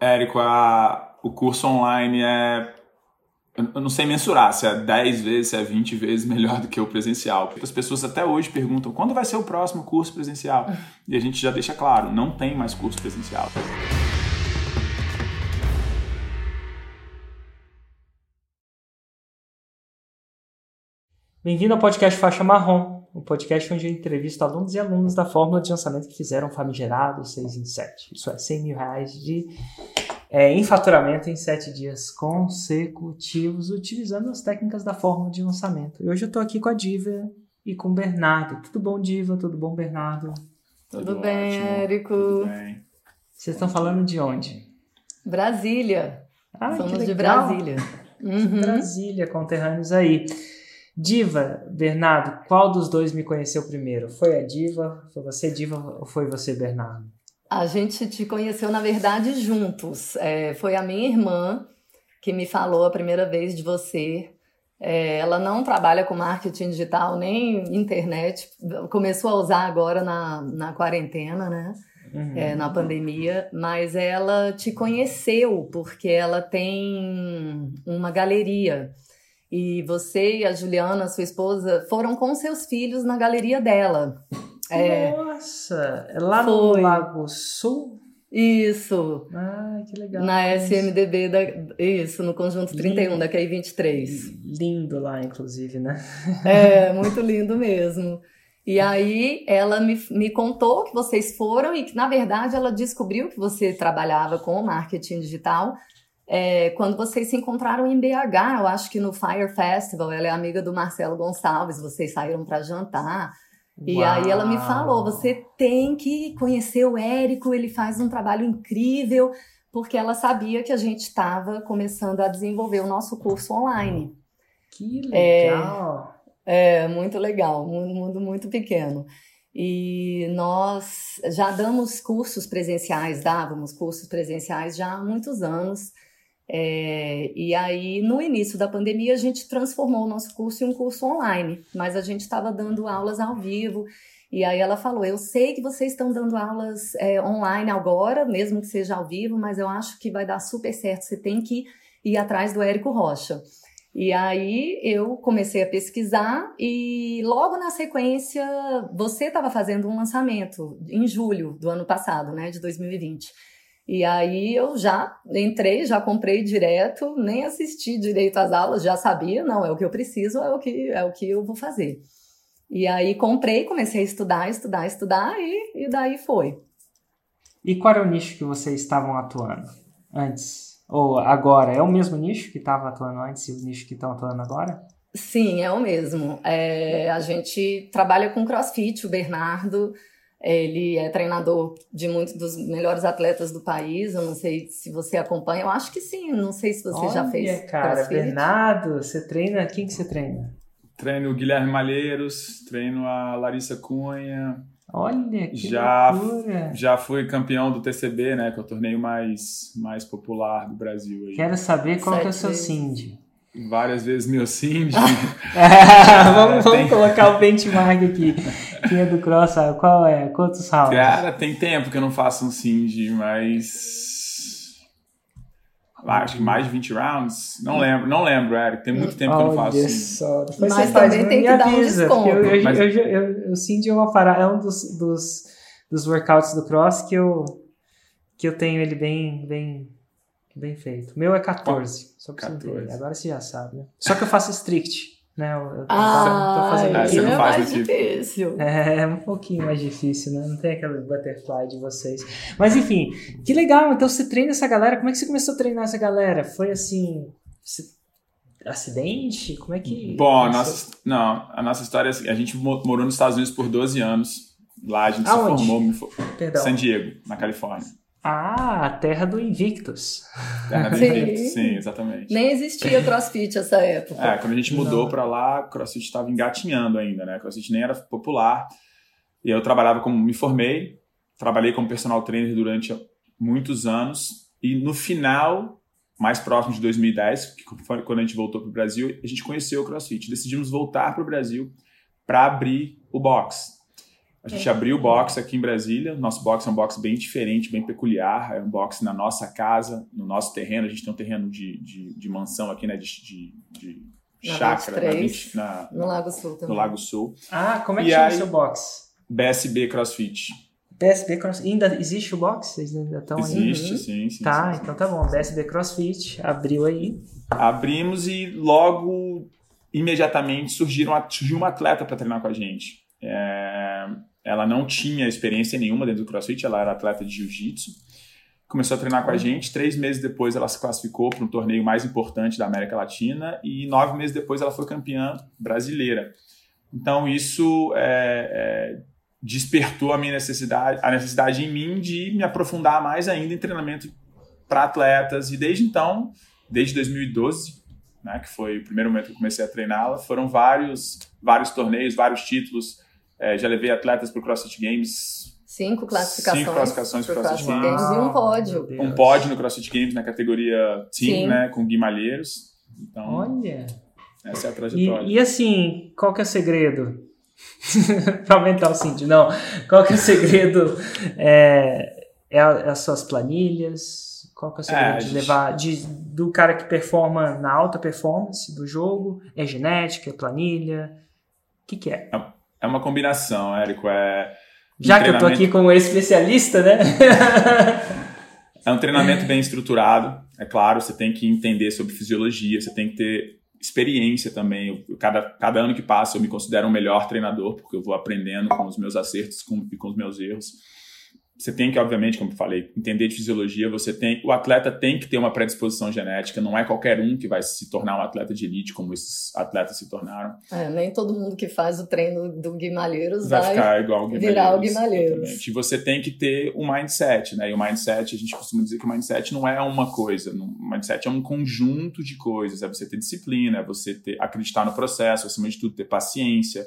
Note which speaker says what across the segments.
Speaker 1: Érico, a, o curso online é. Eu não sei mensurar se é 10 vezes, se é 20 vezes melhor do que o presencial. As pessoas até hoje perguntam quando vai ser o próximo curso presencial? E a gente já deixa claro, não tem mais curso presencial.
Speaker 2: Bem-vindo ao podcast Faixa Marrom, o um podcast onde eu entrevisto alunos e alunos da fórmula de lançamento que fizeram famigerado 6 em 7. Isso é 100 mil reais de é, em faturamento em sete dias consecutivos, utilizando as técnicas da fórmula de lançamento. E hoje eu estou aqui com a Diva e com o Bernardo. Tudo bom, Diva? Tudo bom, Bernardo?
Speaker 3: Tudo, Tudo bem, ótimo. Érico?
Speaker 1: Tudo bem.
Speaker 2: Vocês estão falando de onde?
Speaker 3: Brasília.
Speaker 2: Ah,
Speaker 3: Somos
Speaker 2: de
Speaker 3: Brasília.
Speaker 2: Uhum. Brasília, conterrâneos aí. Diva, Bernardo, qual dos dois me conheceu primeiro? Foi a Diva? Foi você, Diva, ou foi você, Bernardo?
Speaker 3: A gente te conheceu, na verdade, juntos. É, foi a minha irmã que me falou a primeira vez de você. É, ela não trabalha com marketing digital nem internet. Começou a usar agora na, na quarentena, né? Uhum. É, na pandemia, mas ela te conheceu porque ela tem uma galeria. E você e a Juliana, sua esposa, foram com seus filhos na galeria dela.
Speaker 2: É, Nossa, é lá no Lago Sul?
Speaker 3: Isso.
Speaker 2: Ah, que legal.
Speaker 3: Na SMDB, da, isso, no Conjunto 31 lindo. da QI 23.
Speaker 2: Lindo lá, inclusive, né?
Speaker 3: É, muito lindo mesmo. E aí ela me, me contou que vocês foram e que, na verdade, ela descobriu que você trabalhava com marketing digital é, quando vocês se encontraram em BH, eu acho que no Fire Festival. Ela é amiga do Marcelo Gonçalves, vocês saíram para jantar. E Uau. aí ela me falou: você tem que conhecer o Érico, ele faz um trabalho incrível, porque ela sabia que a gente estava começando a desenvolver o nosso curso online.
Speaker 2: Que legal!
Speaker 3: É, é muito legal, um mundo muito pequeno. E nós já damos cursos presenciais, dávamos cursos presenciais já há muitos anos. É, e aí, no início da pandemia, a gente transformou o nosso curso em um curso online, mas a gente estava dando aulas ao vivo. E aí ela falou: Eu sei que vocês estão dando aulas é, online agora, mesmo que seja ao vivo, mas eu acho que vai dar super certo. Você tem que ir atrás do Érico Rocha. E aí eu comecei a pesquisar e logo na sequência você estava fazendo um lançamento em julho do ano passado, né, de 2020. E aí eu já entrei, já comprei direto, nem assisti direito às aulas, já sabia, não, é o que eu preciso, é o que, é o que eu vou fazer. E aí comprei, comecei a estudar, estudar, estudar e, e daí foi.
Speaker 2: E qual era o nicho que vocês estavam atuando antes? Ou agora? É o mesmo nicho que estava atuando antes e o nicho que estão atuando agora?
Speaker 3: Sim, é o mesmo. É, a gente trabalha com crossfit, o Bernardo ele é treinador de muitos dos melhores atletas do país. Eu não sei se você acompanha. Eu acho que sim. Não sei se você
Speaker 2: Olha,
Speaker 3: já fez.
Speaker 2: cara, crossfit. Bernardo, você treina? Quem que você treina?
Speaker 1: Treino o Guilherme Malheiros, treino a Larissa Cunha.
Speaker 2: Olha, que
Speaker 1: já,
Speaker 2: loucura.
Speaker 1: já fui campeão do TCB, né? Que é o torneio mais, mais popular do Brasil. Aí.
Speaker 2: Quero saber qual que é o seu Cindy
Speaker 1: várias vezes meu Cindy.
Speaker 2: é, vamos, vamos tem... colocar o benchmark aqui. É do Cross, qual é? Quantos rounds?
Speaker 1: Cara, tem tempo que eu não faço um Cindy, mas. Acho que mais de 20 rounds. Não lembro, não lembro, Eric. Tem muito tempo que eu não faço.
Speaker 3: Depois mas também tem que dar um desconto.
Speaker 2: Eu, eu, mas... eu, eu, o Cindy é, uma parada, é um dos, dos, dos workouts do Cross que eu, que eu tenho ele bem, bem Bem feito. O meu é 14, só pra 14. você entender. Agora você já sabe, né? Só que eu faço strict. Né? Eu,
Speaker 3: eu ah, tô fazendo é, você não é faz mais difícil.
Speaker 2: É, um pouquinho mais difícil, né? Não tem aquele butterfly de vocês. Mas enfim, que legal. Então você treina essa galera. Como é que você começou a treinar essa galera? Foi assim. Acidente? Como é que.
Speaker 1: Bom, a nossa, não, a nossa história é assim: a gente morou nos Estados Unidos por 12 anos. Lá a gente Aonde? se formou. Perdão. San Diego, na Califórnia.
Speaker 2: Ah, a terra do Invictus.
Speaker 1: Terra do sim. Invictus, sim, exatamente.
Speaker 3: Nem existia CrossFit nessa época.
Speaker 1: É, quando a gente mudou para lá, CrossFit estava engatinhando ainda, né? CrossFit nem era popular. E eu trabalhava como me formei, trabalhei como personal trainer durante muitos anos e no final, mais próximo de 2010, que foi quando a gente voltou para o Brasil, a gente conheceu o CrossFit. Decidimos voltar para o Brasil para abrir o box. A gente abriu o box aqui em Brasília. Nosso box é um box bem diferente, bem peculiar. É um box na nossa casa, no nosso terreno. A gente tem um terreno de, de, de mansão aqui, né? De, de, de
Speaker 3: Na
Speaker 1: chácara, na
Speaker 3: 23,
Speaker 1: 20 na-
Speaker 3: No Lago Sul também.
Speaker 1: no Lago Sul.
Speaker 2: Ah, como é que
Speaker 1: E
Speaker 2: chama
Speaker 1: aí-
Speaker 2: o seu box?
Speaker 1: BSB CrossFit.
Speaker 2: BSB CrossFit. Ainda existe o box? Vocês ainda estão aí?
Speaker 1: Existe,
Speaker 3: Uhum.
Speaker 1: sim, sim.
Speaker 2: Tá,
Speaker 1: sim, sim.
Speaker 2: então tá bom. BSB CrossFit abriu aí.
Speaker 1: Abrimos e logo, imediatamente, surgiram, surgiu uma atleta para treinar com a gente. É, ela não tinha experiência nenhuma dentro do CrossFit, ela era atleta de jiu-jitsu. Começou a treinar com a gente. Três meses depois, ela se classificou para um torneio mais importante da América Latina. E nove meses depois, ela foi campeã brasileira. Então, isso é, é, despertou a minha necessidade, a necessidade em mim de me aprofundar mais ainda em treinamento para atletas. E desde então, desde 2012, né, que foi o primeiro momento que eu comecei a treiná-la, foram vários, vários torneios, vários títulos. É, já levei atletas para o CrossFit Games,
Speaker 3: Cinco classificações.
Speaker 1: Cinco classificações
Speaker 3: pro
Speaker 1: pro CrossFit
Speaker 3: CrossFit
Speaker 1: Games.
Speaker 3: Games e um pódio.
Speaker 1: Um pódio no CrossFit Games na categoria Team,
Speaker 3: Sim.
Speaker 1: né, com Gui Malheiros. Então,
Speaker 2: Olha.
Speaker 1: essa é a trajetória.
Speaker 2: E, e assim, qual que é o segredo? pra aumentar o síndio, não. Qual que é o segredo? É, é, a- é as suas planilhas? Qual que é o segredo
Speaker 1: É,
Speaker 2: de
Speaker 1: gente-
Speaker 2: levar de, do cara que performa na alta performance do jogo? É genética, é planilha? O que, que é?
Speaker 1: É uma combinação, Érico. É, um
Speaker 2: Já que eu tô aqui como especialista, né?
Speaker 1: É um treinamento bem estruturado, é claro, você tem que entender sobre fisiologia, você tem que ter experiência também. Eu- cada, cada ano que passa eu me considero um melhor treinador, porque eu vou aprendendo com os meus acertos com- e com os meus erros. Você tem que, obviamente, como eu falei, entender de fisiologia. Você tem, o atleta tem que ter uma predisposição genética. Não é qualquer um que vai se tornar um atleta de elite, como esses atletas se tornaram.
Speaker 3: É, nem todo mundo que faz o treino do Guimalheiros
Speaker 1: vai
Speaker 3: vai.
Speaker 1: ficar igual o Guimalheiros.
Speaker 3: virar o Guimalheiros.
Speaker 1: Exatamente. E você tem que ter um mindset, né? E o mindset, a gente costuma dizer que o mindset não é uma coisa, o mindset é um conjunto de coisas. É você ter disciplina, é você ter, acreditar no processo, acima de tudo, ter paciência,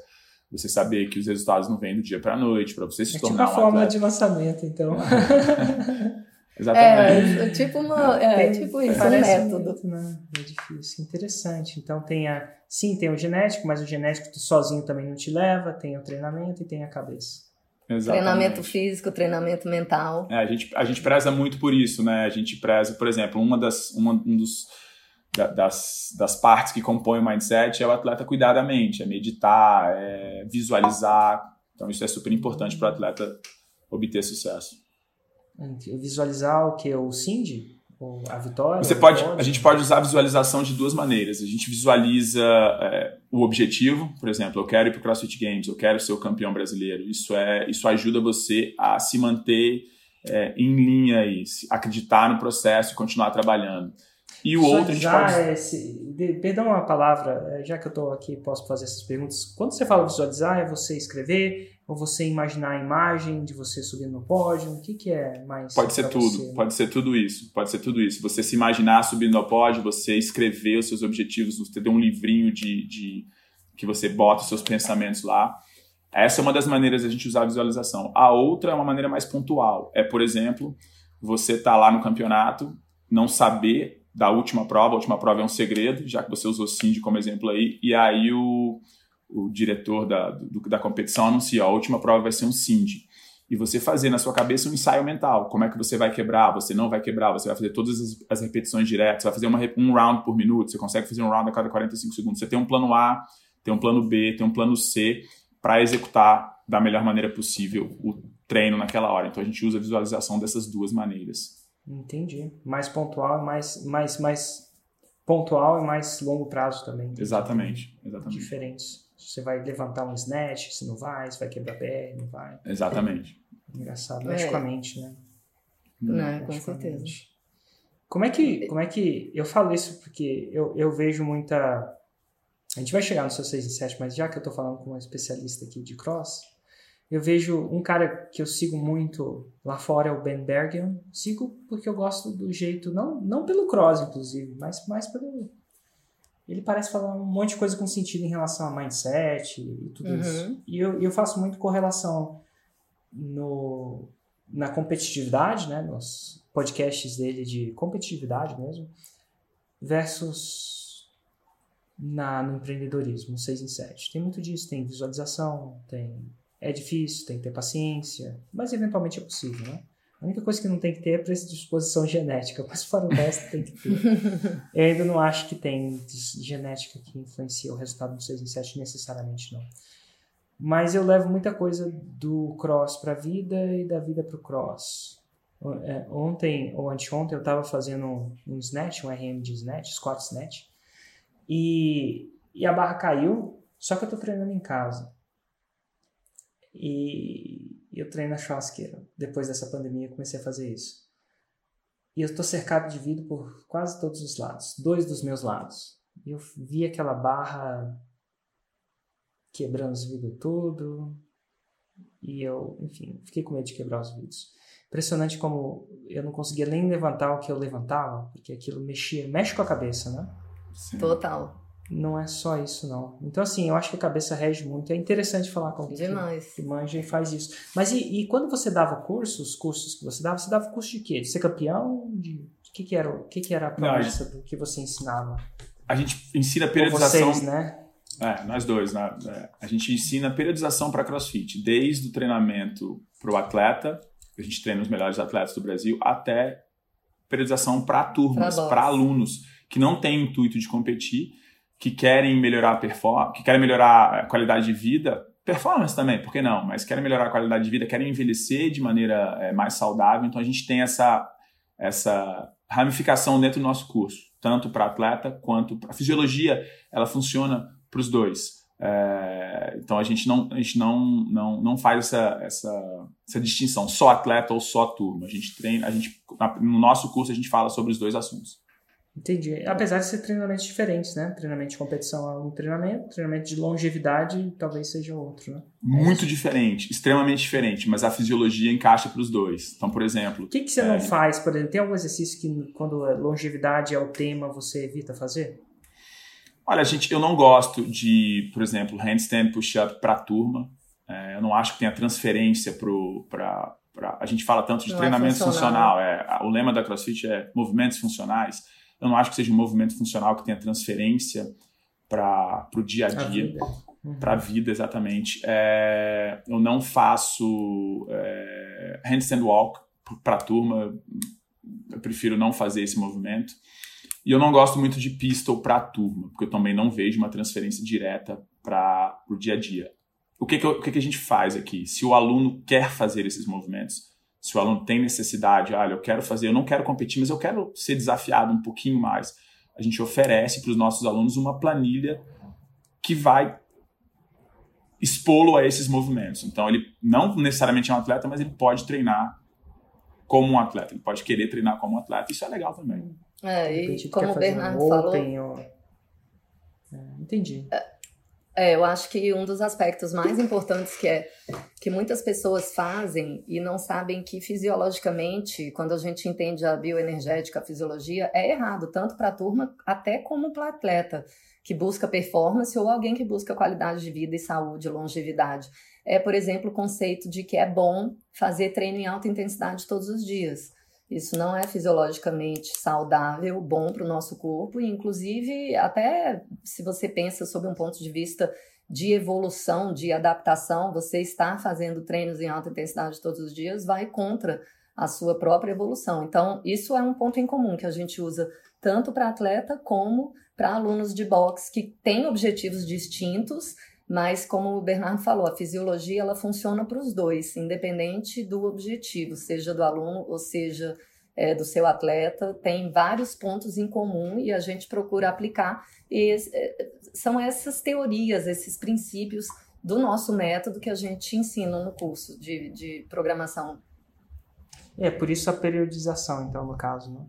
Speaker 1: você saber que os resultados não vêm do dia para a noite, para você se
Speaker 2: É tipo
Speaker 1: tornar
Speaker 2: a
Speaker 1: um
Speaker 2: fórmula
Speaker 1: atleta.
Speaker 2: de lançamento, então.
Speaker 1: Exatamente.
Speaker 3: É, tipo uma. É,
Speaker 2: Tem-
Speaker 3: tipo isso, um
Speaker 2: parece
Speaker 3: método.
Speaker 2: muito, né? É difícil, interessante. Então tem a. Sim, tem o genético, mas o genético tu sozinho também não te leva, tem o treinamento e tem a cabeça.
Speaker 1: Exatamente.
Speaker 3: Treinamento físico, treinamento mental.
Speaker 1: É, a, gente, a gente preza muito por isso, né? A gente preza, por exemplo, uma das, uma, um dos, da- das, das partes que compõem o mindset é o atleta cuidar da mente, é meditar, é visualizar. Então, isso é super importante para o atleta obter sucesso.
Speaker 2: Visualizar o que? O Cindy? A vitória?
Speaker 1: Você pode, a gente pode usar a visualização de duas maneiras. A gente visualiza é, o objetivo, por exemplo, eu quero ir para o CrossFit Games, eu quero ser o campeão brasileiro. Isso é, isso ajuda você a se manter é, em linha e acreditar no processo e continuar trabalhando. E o outro a gente
Speaker 2: Visualizar
Speaker 1: pode
Speaker 2: é se- de- perdão a palavra, é, já que eu estou aqui posso fazer essas perguntas. Quando você fala visualizar, é você escrever ou você imaginar a imagem de você subindo no pódio? O que, que é mais
Speaker 1: Pode ser tudo,
Speaker 2: você?
Speaker 1: pode ser tudo isso, pode ser tudo isso. Você se imaginar subindo ao pódio, você escrever os seus objetivos, você ter um livrinho de, de que você bota os seus pensamentos lá. Essa é uma das maneiras de a gente usar a visualização. A outra é uma maneira mais pontual. É, por exemplo, você tá lá no campeonato, não saber da última prova, a última prova é um segredo, já que você usou Cindy como exemplo aí, e aí o, o diretor da, do- da competição anuncia, a última prova vai ser um Cindy e você fazer na sua cabeça um ensaio mental. Como é que você vai quebrar, você não vai quebrar, você vai fazer todas as, as repetições diretas, vai fazer uma, um round por minuto, você consegue fazer um round a cada 45 segundos. Você tem um plano A, tem um plano B, tem um plano C para executar da melhor maneira possível o treino naquela hora. Então a gente usa a visualização dessas duas maneiras.
Speaker 2: Entendi. Mais pontual, mais, mais, mais pontual e mais longo prazo também.
Speaker 1: Exatamente, exatamente.
Speaker 2: Diferentes. Você vai levantar um snatch, se não vai, você vai quebrar perna, não vai.
Speaker 1: Exatamente.
Speaker 2: Engraçado,
Speaker 3: É.
Speaker 2: com a mente, né?
Speaker 3: Né, com
Speaker 2: Mexe a
Speaker 3: certeza.
Speaker 2: Como é que, como é que eu falo isso porque eu, eu vejo muita a gente vai chegar no seu 6 e 7, mas já que eu tô falando com uma especialista aqui de cross, eu vejo um cara que eu sigo muito lá fora é o Ben Bergen. Sigo porque eu gosto do jeito, não, não pelo cross, inclusive, mas mais pelo. Ele parece falar um monte de coisa com sentido em relação a mindset e tudo isso.
Speaker 3: Uhum.
Speaker 2: E eu, eu faço muito correlação no, na competitividade, né, nos podcasts dele de competitividade mesmo, versus na, no empreendedorismo, 6 em 7. Tem muito disso, tem visualização, tem É difícil, tem que ter paciência, mas eventualmente é possível, né? A única coisa que não tem que ter é predisposição genética, mas fora o resto tem que ter. Eu ainda não acho que tem genética que influencia o resultado do 6 em 7 necessariamente, não. Mas eu levo muita coisa do cross para a vida e da vida para o cross. É, ontem ou anteontem eu estava fazendo um, um snatch, um RM de snatch, squat snatch, e, e a barra caiu, só que eu estou treinando em casa. E eu treino na churrasqueira. Depois dessa pandemia, comecei a fazer isso. E eu estou cercado de vidro por quase todos os lados, dois dos meus lados. E eu vi aquela barra quebrando os vidros tudo. E eu, enfim, fiquei com medo de quebrar os vidros. Impressionante como eu não conseguia nem levantar o que eu levantava, porque aquilo mexia, mexe com a cabeça, né?
Speaker 3: Sim. Total
Speaker 2: não é só isso, não. Então, assim, eu acho que a cabeça rege muito. É interessante falar com alguém
Speaker 3: Demais.
Speaker 2: que, manja e faz isso. Mas e, e, quando você dava cursos, os cursos que você dava, você dava curso de quê? De ser campeão? De o que, que era, o que, que era a promessa do que você ensinava?
Speaker 1: A gente ensina periodização.
Speaker 2: Vocês, né?
Speaker 1: É, nós dois, né? É, a gente ensina periodização para CrossFit, desde o treinamento para o atleta, a gente treina os melhores atletas do Brasil, até periodização para turmas, para alunos que não têm intuito de competir, que querem melhorar a performance, que querem melhorar a qualidade de vida, performance também, por que não? Mas querem melhorar a qualidade de vida, querem envelhecer de maneira é, mais saudável. Então a gente tem essa essa ramificação dentro do nosso curso, tanto para atleta quanto para fisiologia. Ela funciona para os dois. É, então a gente não a gente não não, não faz essa, essa, essa distinção só atleta ou só turma. A gente treina, a gente no nosso curso a gente fala sobre os dois assuntos.
Speaker 2: Entendi. Apesar de ser treinamentos diferentes, né? Treinamento de competição é um treinamento, treinamento de longevidade talvez seja outro, né?
Speaker 1: Muito é diferente, extremamente diferente, mas a fisiologia encaixa para os dois. Então, por exemplo.
Speaker 2: O que, que você é... não faz, por exemplo? Tem algum exercício que, quando longevidade é o tema, você evita fazer?
Speaker 1: Olha, gente, eu não gosto de, por exemplo, handstand push-up para turma. É, eu não acho que tenha transferência para. A gente fala tanto de não é treinamento é funcional. funcional. É, o lema da CrossFit é movimentos funcionais eu não acho que seja um movimento funcional que tenha transferência para o dia a dia, para a uhum. vida, exatamente. É, eu não faço é, handstand walk para a turma, eu prefiro não fazer esse movimento. E eu não gosto muito de pistol para a turma, porque eu também não vejo uma transferência direta para o dia a dia. O que, que, eu, o que, que a gente faz aqui? Se o aluno quer fazer esses movimentos, se o aluno tem necessidade, olha, eu quero fazer, eu não quero competir, mas eu quero ser desafiado um pouquinho mais. A gente oferece para os nossos alunos uma planilha que vai expô-lo a esses movimentos. Então, ele não necessariamente é um atleta, mas ele pode treinar como um atleta. Ele pode querer treinar como um atleta. Isso é legal também.
Speaker 3: É, e como o Bernardo um falou...
Speaker 2: Ou... É, entendi.
Speaker 3: É, é, eu acho que um dos aspectos mais importantes que é que muitas pessoas fazem e não sabem que fisiologicamente, quando a gente entende a bioenergética, a fisiologia, é errado, tanto para a turma até como para o atleta que busca performance ou alguém que busca qualidade de vida e saúde, longevidade. É, por exemplo, o conceito de que é bom fazer treino em alta intensidade todos os dias. Isso não é fisiologicamente saudável, bom para o nosso corpo, e inclusive, até se você pensa sob um ponto de vista de evolução, de adaptação, você estar fazendo treinos em alta intensidade todos os dias vai contra a sua própria evolução. Então, isso é um ponto em comum que a gente usa tanto para atleta como para alunos de boxe que têm objetivos distintos mas, como o Bernardo falou, a fisiologia ela funciona para os dois, independente do objetivo, seja do aluno ou seja é, do seu atleta, tem vários pontos em comum e a gente procura aplicar. E é, são essas teorias, esses princípios do nosso método que a gente ensina no curso de, de programação.
Speaker 2: É, por isso a periodização, então, no caso, né?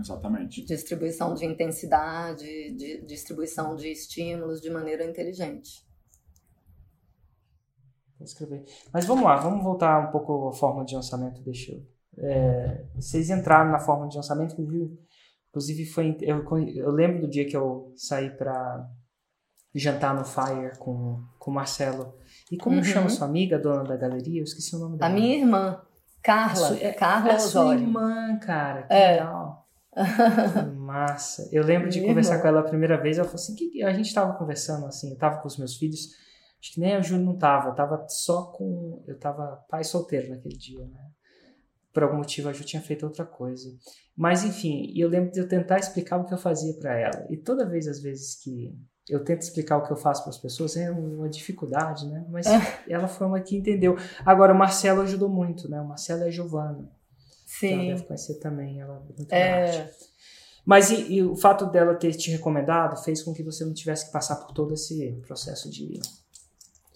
Speaker 1: Exatamente.
Speaker 3: Distribuição de intensidade, de distribuição de estímulos de maneira inteligente
Speaker 2: escrever. Mas vamos lá, vamos voltar um pouco à forma de lançamento, deixa eu. É, vocês entraram na forma de lançamento, inclusive, inclusive foi, eu, eu lembro do dia que eu saí para jantar no Fire com, com o Marcelo. E como uhum. chama sua amiga, dona da galeria? Eu esqueci o nome dela.
Speaker 3: A minha irmã, Carla. É, Carla
Speaker 2: a sua irmã, cara. Que é. legal. massa. Eu lembro de conversar irmã. com ela a primeira vez. Ela falou assim: que a gente estava conversando assim, eu estava com os meus filhos Acho que nem a Júlia não tava, eu tava só com. Eu tava pai solteiro naquele dia, né? Por algum motivo a Ju tinha feito outra coisa. Mas enfim, eu lembro de eu tentar explicar o que eu fazia para ela. E toda vez, às vezes, que eu tento explicar o que eu faço para as pessoas, é uma dificuldade, né? Mas é. ela foi uma que entendeu. Agora, o Marcelo ajudou muito, né? O Marcelo é a Giovana. Sim. ela deve conhecer também, ela é muito é. Mas e, e, o fato dela ter te recomendado fez com que você não tivesse que passar por todo esse processo de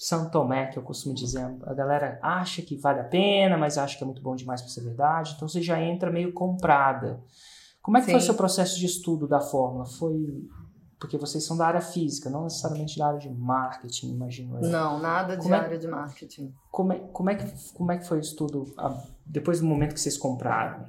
Speaker 2: São Tomé, que eu costumo dizer. A galera acha que vale a pena, mas acha que é muito bom demais para ser verdade. Então você já entra meio comprada. Como é que Sim. foi o seu processo de estudo da fórmula? Foi porque vocês são da área física, não necessariamente da área de marketing, imagino
Speaker 3: eu. Não, nada de como é área de marketing.
Speaker 2: Como é, como, é que, como é que foi o estudo depois do momento que vocês compraram?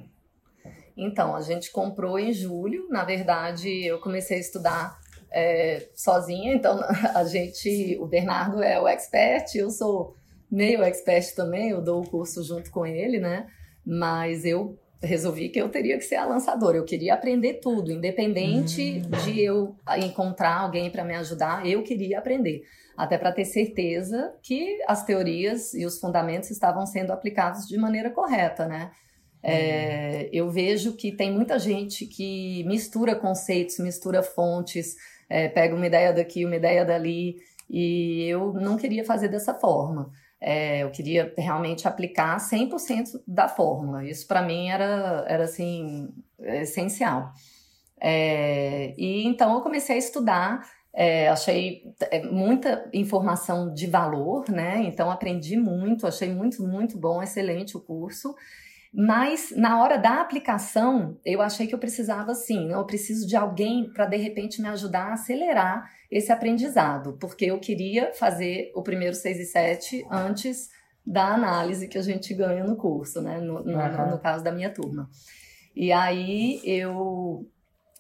Speaker 3: Então, a gente comprou em julho. Na verdade, eu comecei a estudar é, sozinha. Então, a gente, o Bernardo é o expert, eu sou meio expert também. Eu dou o curso junto com ele, né? Mas eu resolvi que eu teria que ser a lançadora. Eu queria aprender tudo, independente uhum. de eu encontrar alguém para me ajudar, eu queria aprender. Até para ter certeza que as teorias e os fundamentos estavam sendo aplicados de maneira correta, né? É, uhum. eu vejo que tem muita gente que mistura conceitos, mistura fontes, é, pega uma ideia daqui, uma ideia dali, e eu não queria fazer dessa forma. É, eu queria realmente aplicar 100% da fórmula. Isso para mim era, era assim, essencial. É, e então eu comecei a estudar, é, achei é, muita informação de valor, né? Então aprendi muito, achei muito, muito bom, excelente o curso. Mas na hora da aplicação, eu achei que eu precisava sim, eu preciso de alguém para de repente me ajudar a acelerar esse aprendizado, porque eu queria fazer o primeiro 6 e 7 antes da análise que a gente ganha no curso, né? No, no, uhum. no caso da minha turma. E aí eu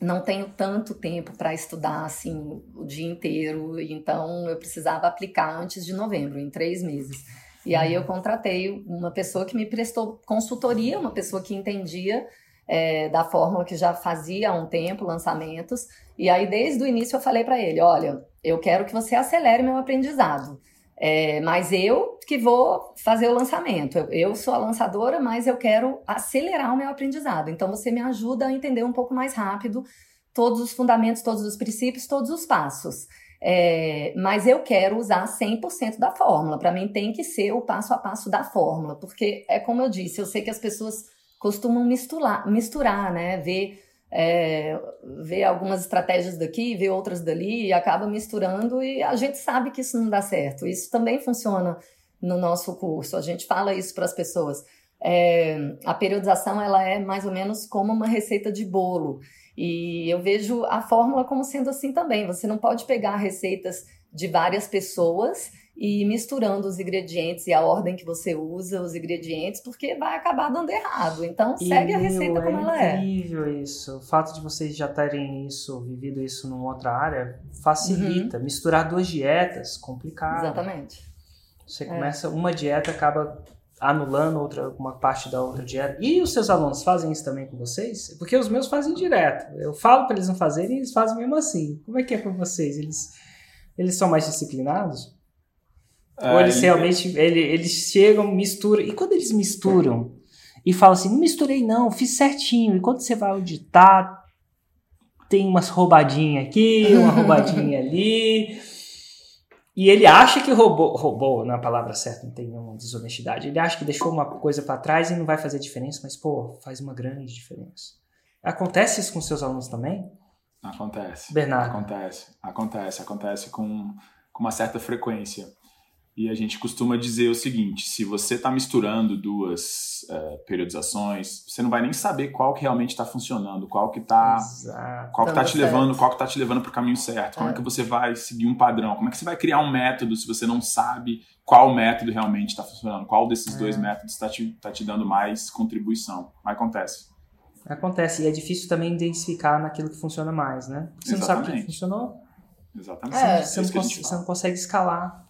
Speaker 3: não tenho tanto tempo para estudar assim o dia inteiro, então eu precisava aplicar antes de novembro, em três meses. E aí eu contratei uma pessoa que me prestou consultoria, uma pessoa que entendia é, da fórmula que já fazia há um tempo lançamentos. E aí, desde o início, eu falei para ele: olha, eu quero que você acelere meu aprendizado. É, mas eu que vou fazer o lançamento. Eu, eu, sou a lançadora, mas eu quero acelerar o meu aprendizado. Então, você me ajuda a entender um pouco mais rápido todos os fundamentos, todos os princípios, todos os passos. É, mas eu quero usar 100% da fórmula. Para mim, tem que ser o passo a passo da fórmula, porque é como eu disse, eu sei que as pessoas costumam misturar, misturar né? Ver, é, ver algumas estratégias daqui, ver outras dali, e acaba misturando, e a gente sabe que isso não dá certo. Isso também funciona no nosso curso, a gente fala isso para as pessoas. É, a periodização ela é mais ou menos como uma receita de bolo. E eu vejo a fórmula como sendo assim também. Você não pode pegar receitas de várias pessoas e misturando os ingredientes e a ordem que você usa os ingredientes, porque vai acabar dando errado. Então, segue a receita como
Speaker 2: é
Speaker 3: ela é.
Speaker 2: É incrível isso. O fato de vocês já terem isso, vivido isso numa outra área, facilita. Uhum. Misturar duas dietas, complicado.
Speaker 3: Exatamente.
Speaker 2: Você começa, é. uma dieta acaba anulando outra, uma parte da outra dieta. E os seus alunos fazem isso também com vocês? Porque os meus fazem direto. Eu falo para eles não fazerem e eles fazem mesmo assim. Como é que é com vocês? Eles, eles são mais disciplinados? É, Ou eles realmente ele, eles chegam, misturam. E quando eles misturam e falam assim, não misturei não, fiz certinho. E quando você vai auditar, tem umas roubadinhas aqui, uma roubadinha ali. E ele acha que roubou, roubou na palavra certa, não tem nenhuma desonestidade. Ele acha que deixou uma coisa para trás e não vai fazer diferença, mas, pô, faz uma grande diferença. Acontece isso com seus alunos também?
Speaker 1: Acontece.
Speaker 2: Bernardo.
Speaker 1: Acontece, acontece, acontece com, com uma certa frequência. E a gente costuma dizer o seguinte: se você está misturando duas uh, periodizações, você não vai nem saber qual que realmente está funcionando, qual que está, qual que tá te levando, qual que tá te levando para o caminho certo. Como é. é que você vai seguir um padrão? Como é que você vai criar um método se você não sabe qual método realmente está funcionando? Qual desses é. dois métodos está te, tá te dando mais contribuição? Acontece.
Speaker 2: Acontece e é difícil também identificar naquilo que funciona mais, né? Você Exatamente. não sabe o que funcionou.
Speaker 1: Exatamente. É,
Speaker 2: você, não, você não consegue escalar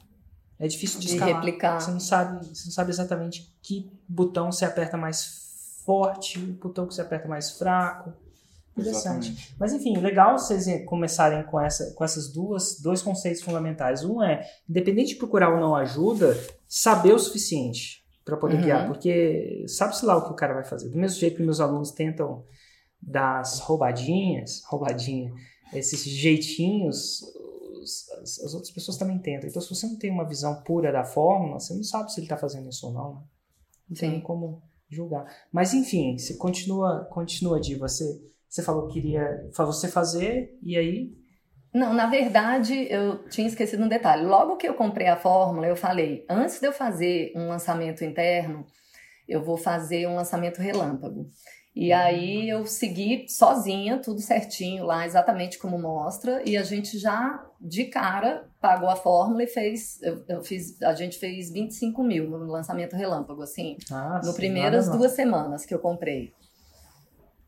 Speaker 2: é difícil de, de escalar. replicar. Você não sabe, você não sabe exatamente que botão você aperta mais forte, o botão que você aperta mais fraco. Interessante.
Speaker 1: Exatamente.
Speaker 2: Mas enfim, legal vocês começarem com, essa, com essas duas dois conceitos fundamentais. Um é, independente de procurar ou não ajuda, saber o suficiente para poder
Speaker 3: Uhum.
Speaker 2: guiar, porque sabe-se lá o que o cara vai fazer. Do mesmo jeito que meus alunos tentam dar as roubadinhas, roubadinha, esses jeitinhos, os- as, as outras pessoas também tentam. Então, se você não tem uma visão pura da fórmula, você não sabe se ele está fazendo isso ou não. Né? Não tem
Speaker 3: Sim.
Speaker 2: como julgar. Mas enfim, você continua, continua de você, você falou que queria você fazer e aí
Speaker 3: Não, na verdade, eu tinha esquecido um detalhe. Logo que eu comprei a fórmula, eu falei, antes de eu fazer um lançamento interno, eu vou fazer um lançamento relâmpago. E aí eu segui sozinha, tudo certinho lá, exatamente como mostra, e a gente já, de cara, pagou a fórmula e fez, eu, eu fiz, a gente fez 25 mil no lançamento relâmpago, assim,
Speaker 2: ah,
Speaker 3: no
Speaker 2: sim,
Speaker 3: primeiras duas semanas que eu comprei.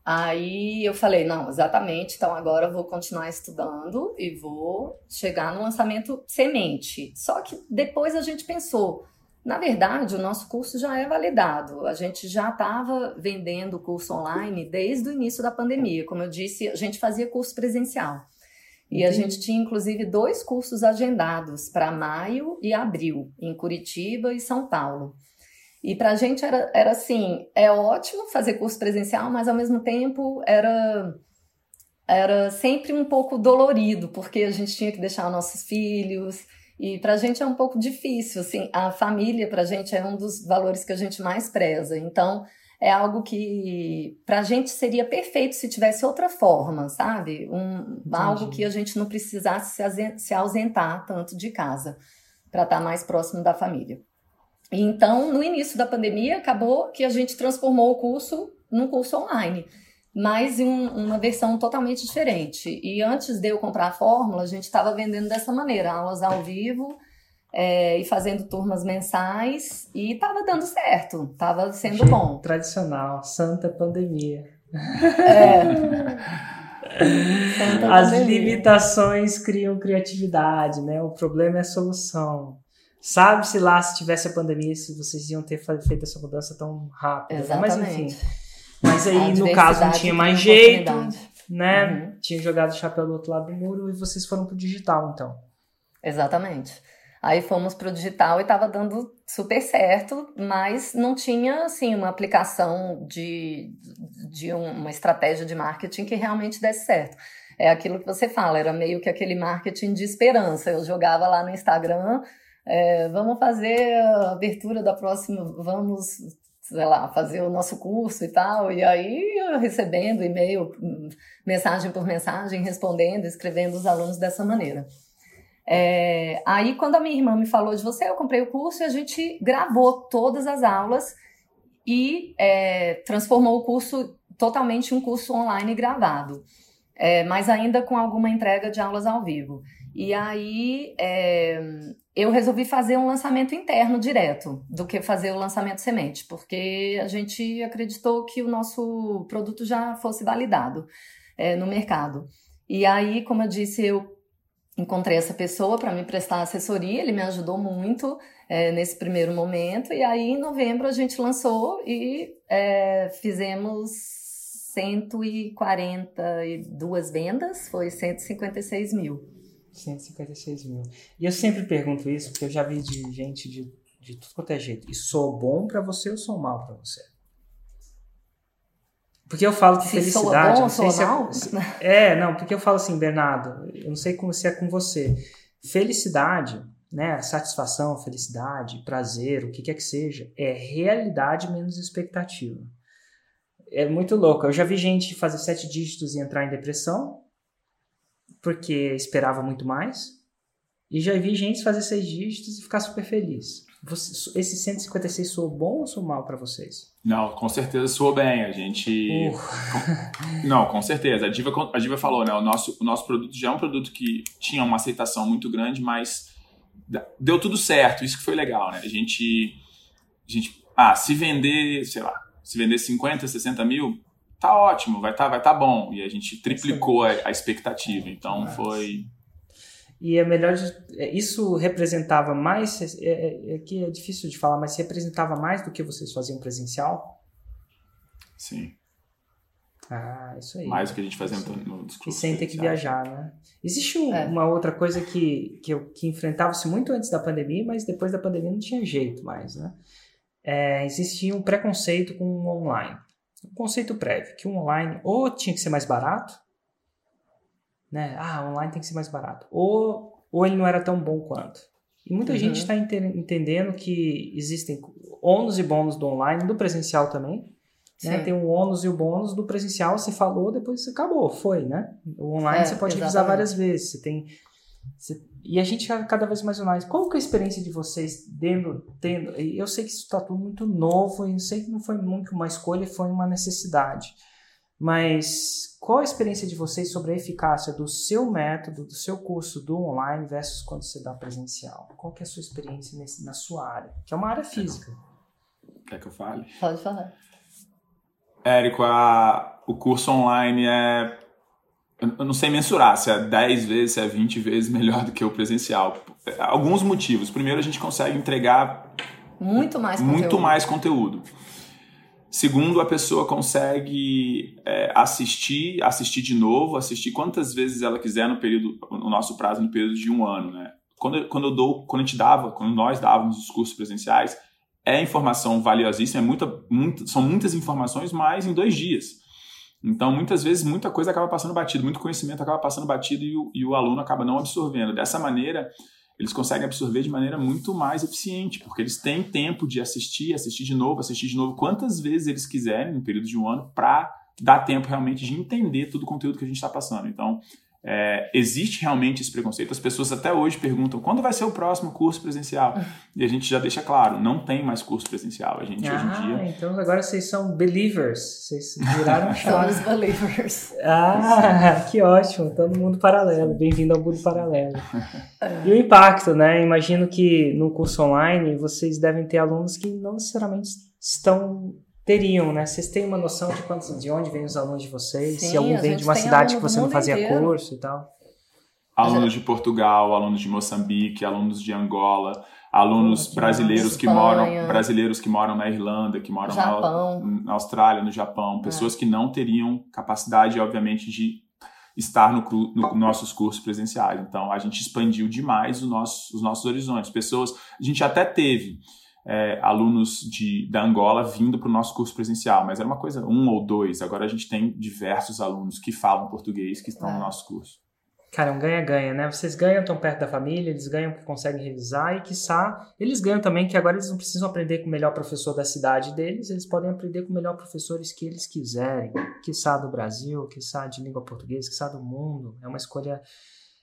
Speaker 3: Aí eu falei, não, exatamente, então agora eu vou continuar estudando e vou chegar no lançamento semente. Só que depois a gente pensou, na verdade, o nosso curso já é validado. A gente já estava vendendo o curso online desde o início da pandemia. Como eu disse, a gente fazia curso presencial. E a gente tinha, inclusive, dois cursos agendados para maio e abril, em Curitiba e São Paulo. E para a gente era, era assim, é ótimo fazer curso presencial, mas ao mesmo tempo era era sempre um pouco dolorido, porque a gente tinha que deixar os nossos filhos, e para a gente é um pouco difícil, assim, a família para a gente é um dos valores que a gente mais preza, então é algo que para a gente seria perfeito se tivesse outra forma, sabe? Um, algo que a gente não precisasse se ausentar tanto de casa, para estar mais próximo da família. E Então, no início da pandemia, acabou que a gente transformou o curso num curso online, mas em um- uma versão totalmente diferente. E antes de eu comprar a fórmula, a gente estava vendendo dessa maneira, aulas ao vivo é, e fazendo turmas mensais, e estava dando certo, estava sendo
Speaker 2: Achei
Speaker 3: bom.
Speaker 2: Tradicional, santa pandemia.
Speaker 3: É. Santa
Speaker 2: As
Speaker 3: pandemia.
Speaker 2: limitações criam criatividade, né? O problema é a solução. Sabe-se lá se tivesse a pandemia, se vocês iam ter feito essa mudança tão rápida. né? Mas enfim.
Speaker 3: Exatamente.
Speaker 2: Mas aí, no caso, não tinha mais jeito, né?
Speaker 3: Uhum.
Speaker 2: Tinha jogado o chapéu do outro lado do muro e vocês foram pro digital, então.
Speaker 3: Exatamente. Aí fomos pro digital e estava dando super certo, mas não tinha assim uma aplicação de, de um- uma estratégia de marketing que realmente desse certo. É aquilo que você fala, era meio que aquele marketing de esperança. Eu jogava lá no Instagram, é, vamos fazer a abertura da próxima, vamos, sei lá, fazer o nosso curso e tal. E aí eu recebendo e-mail, hum, mensagem por mensagem, respondendo, escrevendo os alunos dessa maneira. É, aí, quando a minha irmã me falou de você, eu comprei o curso e a gente gravou todas as aulas e é, transformou o curso totalmente em um curso online gravado, é, mas ainda com alguma entrega de aulas ao vivo. E aí é, eu resolvi fazer um lançamento interno direto do que fazer o lançamento semente, porque a gente acreditou que o nosso produto já fosse validado é, no mercado. E aí, como eu disse, eu encontrei essa pessoa para me prestar assessoria, ele me ajudou muito é, nesse primeiro momento, e aí em novembro a gente lançou e é, fizemos 142 vendas, foi 156 mil.
Speaker 2: 156 mil. E eu sempre pergunto isso, porque eu já vi de gente de, de tudo quanto é jeito. E sou bom pra você ou sou mal pra você? Porque eu falo que
Speaker 3: Se soa
Speaker 2: felicidade.
Speaker 3: bom
Speaker 2: não sei
Speaker 3: soa
Speaker 2: se é-
Speaker 3: mal?
Speaker 2: se- É, não, porque eu falo assim, Bernardo, eu não sei como se é com você. Felicidade, né? Satisfação, felicidade, prazer, o que quer que seja, é realidade menos expectativa. É muito louco. Eu já vi gente fazer sete dígitos e entrar em depressão, porque esperava muito mais. E já vi gente fazer seis dígitos e ficar super feliz. Você, esse 156 soou bom ou soou mal para vocês?
Speaker 1: Não, com certeza soou bem. A gente. Não, com certeza. A Diva, a Diva falou, né? O nosso, o nosso produto já é um produto que tinha uma aceitação muito grande, mas deu tudo certo. Isso que foi legal, né? A gente. A gente ah, se vender, sei lá, se vender 50, 60 mil, tá ótimo, vai tá, vai tá bom. E a gente triplicou a, a expectativa. Então
Speaker 2: Nossa.
Speaker 1: foi.
Speaker 2: E é melhor. é, isso representava mais. É, é, é que é difícil de falar, mas representava mais do que vocês faziam presencial?
Speaker 1: Sim.
Speaker 2: Ah, isso aí.
Speaker 1: Mais do que a gente fazia no, nos
Speaker 2: E sem ter que viajar, né? Existe um, é. uma outra coisa que, que, que enfrentava-se muito antes da pandemia, mas depois da pandemia não tinha jeito mais, né? É, existia um preconceito com o online. Um conceito prévio, que o online ou tinha que ser mais barato, né? Ah, online tem que ser mais barato. Ou, ou ele não era tão bom quanto. E muita uhum. gente está entendendo que existem ônus e bônus do online, do presencial também. Né? Tem o ônus e o bônus do presencial, você falou, depois você acabou, foi, né? O online é, você pode exatamente. várias vezes. Você tem. Você, e a gente cada vez mais online. Qual que é a experiência de vocês dentro, tendo? Eu sei que isso está tudo muito novo, e eu sei que não foi muito uma escolha, foi uma necessidade. Mas qual a experiência de vocês sobre a eficácia do seu método, do seu curso do online versus quando você dá presencial? Qual que é a sua experiência nesse, na sua área? Que é uma área física.
Speaker 1: Quer que eu fale?
Speaker 3: Pode falar.
Speaker 1: Érico, a, o curso online é. Eu não sei mensurar se é 10 vezes, se é 20 vezes melhor do que o presencial. Alguns motivos. Primeiro, a gente consegue entregar
Speaker 3: muito mais
Speaker 1: conteúdo.
Speaker 3: Muito
Speaker 1: mais conteúdo. Segundo, a pessoa consegue é, assistir, assistir de novo, assistir quantas vezes ela quiser no período, no nosso prazo, no período de um ano, né? Quando, quando eu dou, quando a gente dava, quando nós dávamos os cursos presenciais, é informação valiosíssima, é muita, são muitas informações, mas em dois dias. Então, muitas vezes, muita coisa acaba passando batido, muito conhecimento acaba passando batido e o, e o aluno acaba não absorvendo. Dessa maneira, eles conseguem absorver de maneira muito mais eficiente, porque eles têm tempo de assistir, assistir de novo, assistir de novo, quantas vezes eles quiserem no período de um ano, para dar tempo realmente de entender todo o conteúdo que a gente está passando. Então, é, existe realmente esse preconceito. As pessoas até hoje perguntam quando vai ser o próximo curso presencial. E a gente já deixa claro, não tem mais curso presencial. A gente
Speaker 2: ah,
Speaker 1: hoje em ah, dia.
Speaker 2: Então agora vocês são believers. Vocês viraram
Speaker 3: Somos believers.
Speaker 2: Ah, que ótimo. Todo mundo paralelo. Bem-vindo ao mundo paralelo. E o impacto, né? Imagino que no curso online vocês devem ter alunos que não necessariamente estão teriam, né? Vocês têm uma noção de quantos, de onde vêm os alunos de vocês? Sim, se algum vem de uma cidade que você não fazia inteiro. curso e tal?
Speaker 1: Alunos de Portugal, alunos de Moçambique, alunos de Angola, alunos brasileiros que moram brasileiros que moram na Irlanda, que moram na, na, Austrália, no Japão, é. pessoas é. que não teriam capacidade, obviamente, de estar no, no, nossos cursos presenciais. Então, a gente expandiu demais nosso, os nossos horizontes. Pessoas, a gente até teve é, alunos de, da Angola vindo para o nosso curso presencial, mas era uma coisa, um ou dois. Agora a gente tem diversos alunos que falam português que estão é. no nosso curso.
Speaker 2: Cara, é um ganha-ganha, né? Vocês ganham, estão perto da família, eles ganham que conseguem revisar e, quiçá, eles ganham também que agora eles não precisam aprender com o melhor professor da cidade deles, eles podem aprender com o melhor professores que eles quiserem, quiçá do Brasil, quiçá de língua portuguesa, quiçá do mundo. É uma escolha,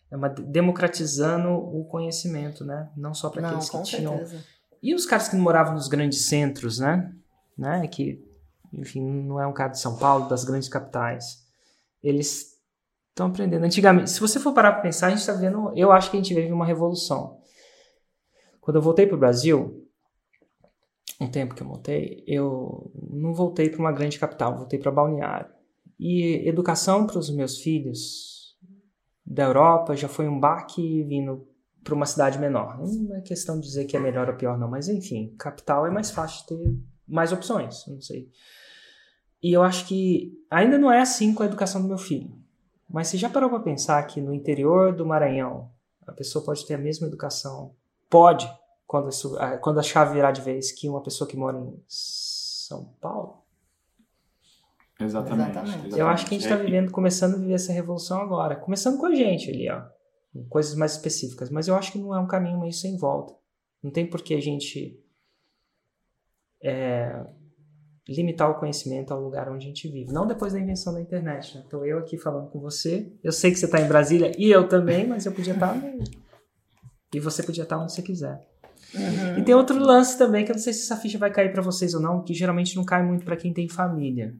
Speaker 2: é uma democratizando o conhecimento, né? Não só para aqueles que certeza. tinham e os caras que moravam nos grandes centros, né? né? Que, enfim, não é um cara de São Paulo, das grandes capitais. Eles estão aprendendo. Antigamente, se você for parar para pensar, a gente está vendo. Eu acho que a gente vive uma revolução. Quando eu voltei para o Brasil, um tempo que eu voltei, eu não voltei para uma grande capital, voltei para Balneário. E educação para os meus filhos da Europa já foi um baque vindo para uma cidade menor. Não é questão de dizer que é melhor ou pior, não, mas enfim, capital é mais fácil de ter mais opções, não sei. E eu acho que ainda não é assim com a educação do meu filho. Mas você já parou para pensar que no interior do Maranhão a pessoa pode ter a mesma educação? Pode, quando, isso, quando a chave virar de vez, que uma pessoa que mora em São Paulo?
Speaker 1: Exatamente. exatamente.
Speaker 2: Eu acho que a gente está vivendo, começando a viver essa revolução agora. Começando com a gente ali, ó coisas mais específicas. Mas eu acho que não é um caminho meio sem volta. Não tem por que a gente é, limitar o conhecimento ao lugar onde a gente vive. Não depois da invenção da internet. Estou né? eu aqui falando com você. Eu sei que você está em Brasília e eu também, mas eu podia estar. Tá no... E você podia estar tá onde você quiser. Uhum. E tem outro lance também que eu não sei se essa ficha vai cair para vocês ou não, que geralmente não cai muito para quem tem família.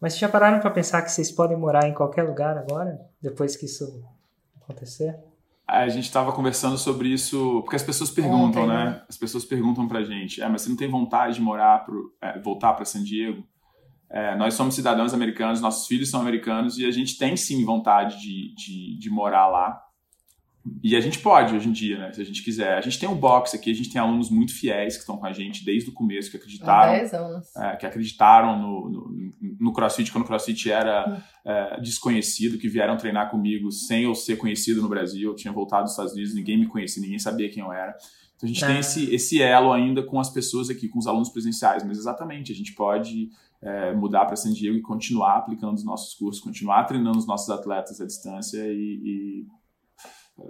Speaker 2: Mas já pararam para pensar que vocês podem morar em qualquer lugar agora, depois que isso acontecer?
Speaker 1: A gente estava conversando sobre isso, porque as pessoas perguntam, Ontem, né? né? As pessoas perguntam pra gente, é, mas você não tem vontade de morar, pro, é, voltar para San Diego? É, nós somos cidadãos americanos, nossos filhos são americanos e a gente tem sim vontade de, de, de morar lá. E a gente pode hoje em dia, né? Se a gente quiser. A gente tem um box aqui, a gente tem alunos muito fiéis que estão com a gente desde o começo, que acreditaram.
Speaker 3: 10 anos.
Speaker 1: É, que acreditaram no, no, no, CrossFit quando o CrossFit era hum. é, desconhecido, que vieram treinar comigo sem eu ser conhecido no Brasil. Eu tinha voltado dos Estados Unidos, ninguém me conhecia, ninguém sabia quem eu era. Então a gente é. tem esse, esse elo ainda com as pessoas aqui, com os alunos presenciais, mas exatamente, a gente pode é, mudar para San Diego e continuar aplicando os nossos cursos, continuar treinando os nossos atletas à distância e, e